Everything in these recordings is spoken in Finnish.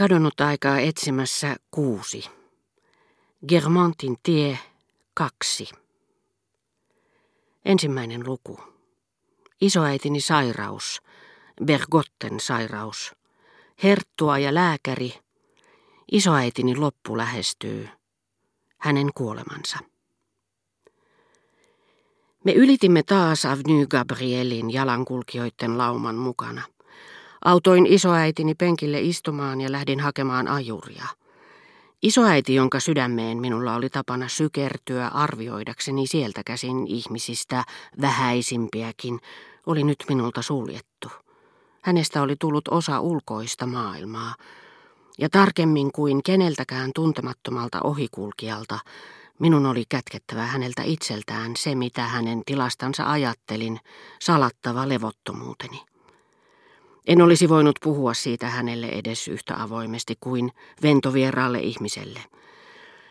Kadonnut aikaa etsimässä kuusi. Germantin tie kaksi. Ensimmäinen luku. Isoäitini sairaus. Bergotten sairaus. Herttua ja lääkäri. Isoäitini loppu lähestyy. Hänen kuolemansa. Me ylitimme taas Avenue Gabrielin jalankulkijoiden lauman mukana. Autoin isoäitini penkille istumaan ja lähdin hakemaan ajuria. Isoäiti, jonka sydämeen minulla oli tapana sykertyä arvioidakseni sieltä käsin ihmisistä vähäisimpiäkin, oli nyt minulta suljettu. Hänestä oli tullut osa ulkoista maailmaa, ja tarkemmin kuin keneltäkään tuntemattomalta ohikulkijalta, minun oli kätkettävä häneltä itseltään se, mitä hänen tilastansa ajattelin, salattava levottomuuteni. En olisi voinut puhua siitä hänelle edes yhtä avoimesti kuin ventovieraalle ihmiselle.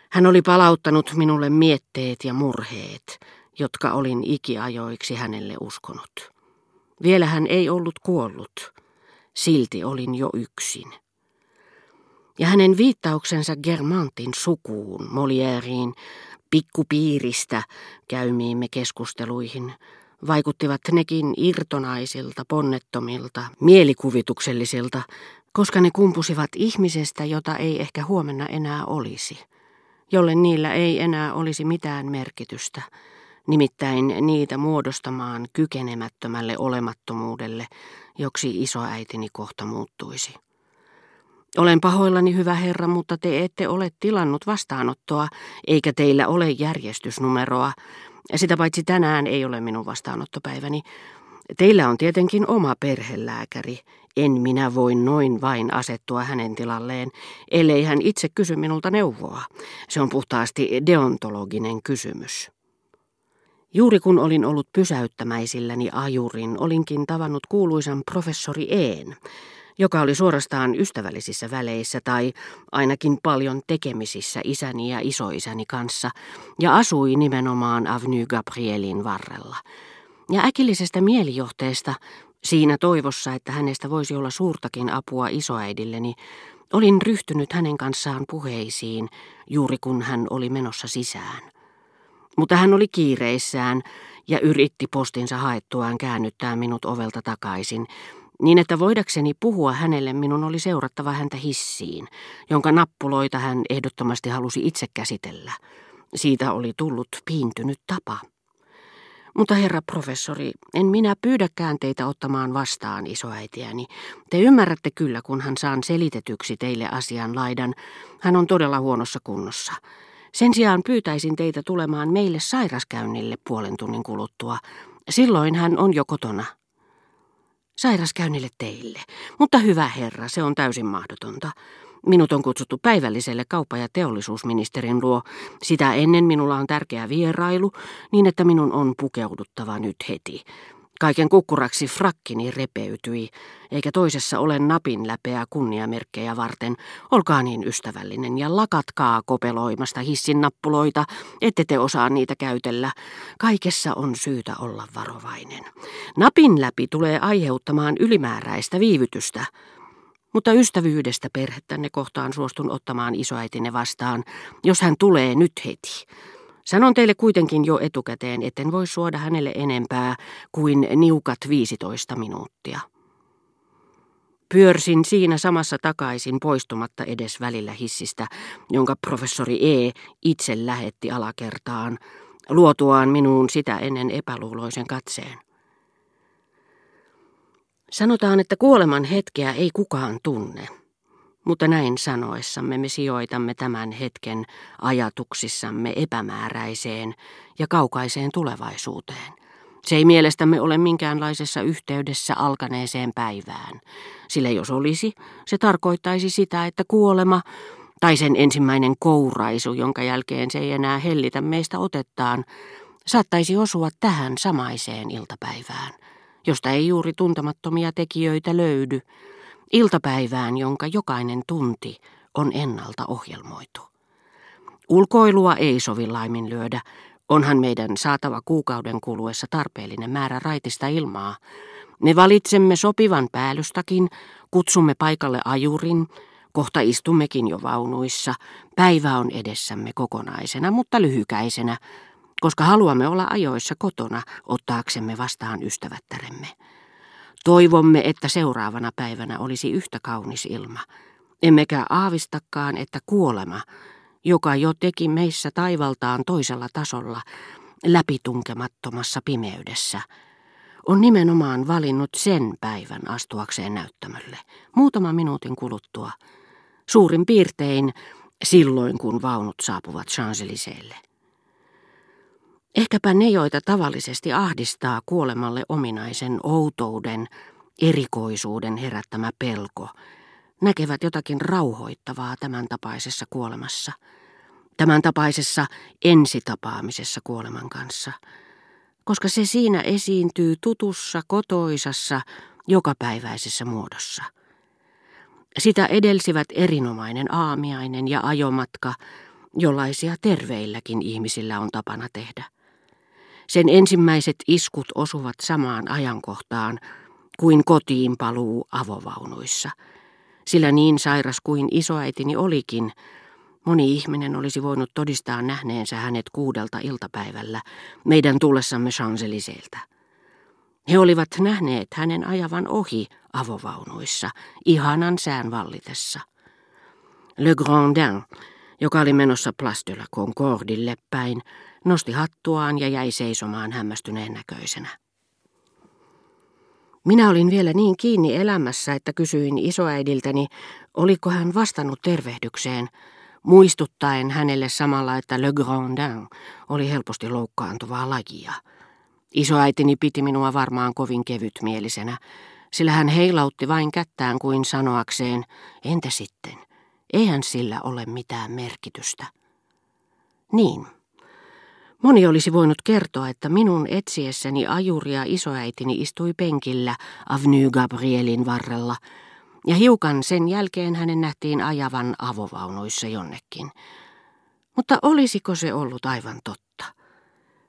Hän oli palauttanut minulle mietteet ja murheet, jotka olin ikiajoiksi hänelle uskonut. Vielä hän ei ollut kuollut, silti olin jo yksin. Ja hänen viittauksensa Germantin sukuun, Moliériin, pikkupiiristä käymiimme keskusteluihin – vaikuttivat nekin irtonaisilta, ponnettomilta, mielikuvituksellisilta, koska ne kumpusivat ihmisestä, jota ei ehkä huomenna enää olisi, jolle niillä ei enää olisi mitään merkitystä, nimittäin niitä muodostamaan kykenemättömälle olemattomuudelle, joksi isoäitini kohta muuttuisi. Olen pahoillani, hyvä herra, mutta te ette ole tilannut vastaanottoa, eikä teillä ole järjestysnumeroa, sitä paitsi tänään ei ole minun vastaanottopäiväni. Teillä on tietenkin oma perhelääkäri. En minä voi noin vain asettua hänen tilalleen, ellei hän itse kysy minulta neuvoa. Se on puhtaasti deontologinen kysymys. Juuri kun olin ollut pysäyttämäisilläni ajurin, olinkin tavannut kuuluisan professori Een, joka oli suorastaan ystävällisissä väleissä tai ainakin paljon tekemisissä isäni ja isoisäni kanssa ja asui nimenomaan Avenue Gabrielin varrella. Ja äkillisestä mielijohteesta, siinä toivossa, että hänestä voisi olla suurtakin apua isoäidilleni, olin ryhtynyt hänen kanssaan puheisiin juuri kun hän oli menossa sisään. Mutta hän oli kiireissään ja yritti postinsa haettuaan käännyttää minut ovelta takaisin, niin että voidakseni puhua hänelle minun oli seurattava häntä hissiin, jonka nappuloita hän ehdottomasti halusi itse käsitellä. Siitä oli tullut piintynyt tapa. Mutta herra professori, en minä pyydäkään teitä ottamaan vastaan isoäitiäni. Te ymmärrätte kyllä, kun hän saan selitetyksi teille asian laidan. Hän on todella huonossa kunnossa. Sen sijaan pyytäisin teitä tulemaan meille sairaskäynnille puolen tunnin kuluttua. Silloin hän on jo kotona. Sairaskäynnille teille. Mutta hyvä herra, se on täysin mahdotonta. Minut on kutsuttu päivälliselle kauppa- ja teollisuusministerin luo. Sitä ennen minulla on tärkeä vierailu, niin että minun on pukeuduttava nyt heti. Kaiken kukkuraksi frakkini repeytyi, eikä toisessa ole napin läpeä kunniamerkkejä varten. Olkaa niin ystävällinen ja lakatkaa kopeloimasta hissin nappuloita, ette te osaa niitä käytellä. Kaikessa on syytä olla varovainen. Napin läpi tulee aiheuttamaan ylimääräistä viivytystä. Mutta ystävyydestä perhettänne kohtaan suostun ottamaan isoäitine vastaan, jos hän tulee nyt heti. Sanon teille kuitenkin jo etukäteen, etten voi suoda hänelle enempää kuin niukat 15 minuuttia. Pyörsin siinä samassa takaisin poistumatta edes välillä hissistä, jonka professori E. itse lähetti alakertaan, luotuaan minuun sitä ennen epäluuloisen katseen. Sanotaan, että kuoleman hetkeä ei kukaan tunne. Mutta näin sanoessamme me sijoitamme tämän hetken ajatuksissamme epämääräiseen ja kaukaiseen tulevaisuuteen. Se ei mielestämme ole minkäänlaisessa yhteydessä alkaneeseen päivään, sillä jos olisi, se tarkoittaisi sitä, että kuolema tai sen ensimmäinen kouraisu, jonka jälkeen se ei enää hellitä meistä otettaan, saattaisi osua tähän samaiseen iltapäivään, josta ei juuri tuntemattomia tekijöitä löydy, iltapäivään, jonka jokainen tunti on ennalta ohjelmoitu. Ulkoilua ei sovi laiminlyödä, onhan meidän saatava kuukauden kuluessa tarpeellinen määrä raitista ilmaa. Me valitsemme sopivan päällystakin, kutsumme paikalle ajurin, Kohta istummekin jo vaunuissa. Päivä on edessämme kokonaisena, mutta lyhykäisenä, koska haluamme olla ajoissa kotona ottaaksemme vastaan ystävättäremme. Toivomme, että seuraavana päivänä olisi yhtä kaunis ilma. Emmekä aavistakaan, että kuolema, joka jo teki meissä taivaltaan toisella tasolla, läpitunkemattomassa pimeydessä, on nimenomaan valinnut sen päivän astuakseen näyttämölle, muutama minuutin kuluttua, suurin piirtein silloin, kun vaunut saapuvat Champs-Élyséesille. Ehkäpä ne, joita tavallisesti ahdistaa kuolemalle ominaisen outouden, erikoisuuden herättämä pelko, näkevät jotakin rauhoittavaa tämän tapaisessa kuolemassa, tämän tapaisessa ensitapaamisessa kuoleman kanssa, koska se siinä esiintyy tutussa, kotoisassa, jokapäiväisessä muodossa. Sitä edelsivät erinomainen aamiainen ja ajomatka, jollaisia terveilläkin ihmisillä on tapana tehdä. Sen ensimmäiset iskut osuvat samaan ajankohtaan kuin kotiin paluu avovaunuissa. Sillä niin sairas kuin isoäitini olikin, moni ihminen olisi voinut todistaa nähneensä hänet kuudelta iltapäivällä meidän tullessamme Chanceliseltä. He olivat nähneet hänen ajavan ohi avovaunuissa, ihanan sään vallitessa. Le Grandin, joka oli menossa Place Concordille päin, nosti hattuaan ja jäi seisomaan hämmästyneen näköisenä. Minä olin vielä niin kiinni elämässä, että kysyin isoäidiltäni, oliko hän vastannut tervehdykseen, muistuttaen hänelle samalla, että Le Grandin oli helposti loukkaantuvaa lajia. Isoäitini piti minua varmaan kovin kevytmielisenä, sillä hän heilautti vain kättään kuin sanoakseen, entä sitten, eihän sillä ole mitään merkitystä. Niin. Moni olisi voinut kertoa, että minun etsiessäni ajuria isoäitini istui penkillä Avenue Gabrielin varrella, ja hiukan sen jälkeen hänen nähtiin ajavan avovaunuissa jonnekin. Mutta olisiko se ollut aivan totta?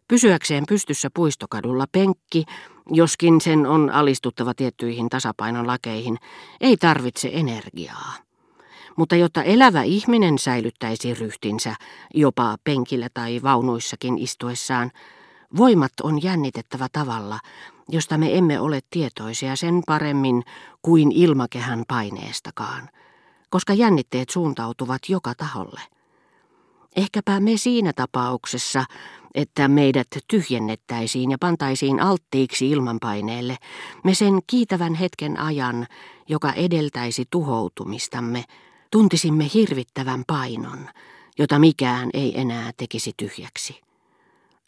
Pysyäkseen pystyssä puistokadulla penkki, joskin sen on alistuttava tiettyihin tasapainon lakeihin, ei tarvitse energiaa. Mutta jotta elävä ihminen säilyttäisi ryhtinsä, jopa penkillä tai vaunuissakin istuessaan, voimat on jännitettävä tavalla, josta me emme ole tietoisia sen paremmin kuin ilmakehän paineestakaan, koska jännitteet suuntautuvat joka taholle. Ehkäpä me siinä tapauksessa, että meidät tyhjennettäisiin ja pantaisiin alttiiksi ilmanpaineelle, me sen kiitävän hetken ajan, joka edeltäisi tuhoutumistamme, tuntisimme hirvittävän painon, jota mikään ei enää tekisi tyhjäksi.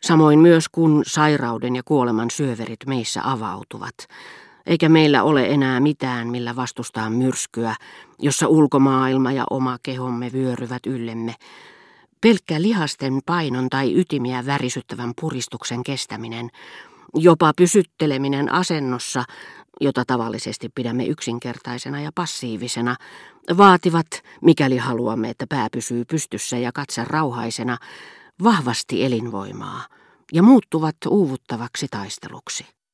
Samoin myös kun sairauden ja kuoleman syöverit meissä avautuvat, eikä meillä ole enää mitään, millä vastustaa myrskyä, jossa ulkomaailma ja oma kehomme vyöryvät yllemme. Pelkkä lihasten painon tai ytimiä värisyttävän puristuksen kestäminen, jopa pysytteleminen asennossa, jota tavallisesti pidämme yksinkertaisena ja passiivisena, vaativat, mikäli haluamme, että pää pysyy pystyssä ja katse rauhaisena, vahvasti elinvoimaa ja muuttuvat uuvuttavaksi taisteluksi.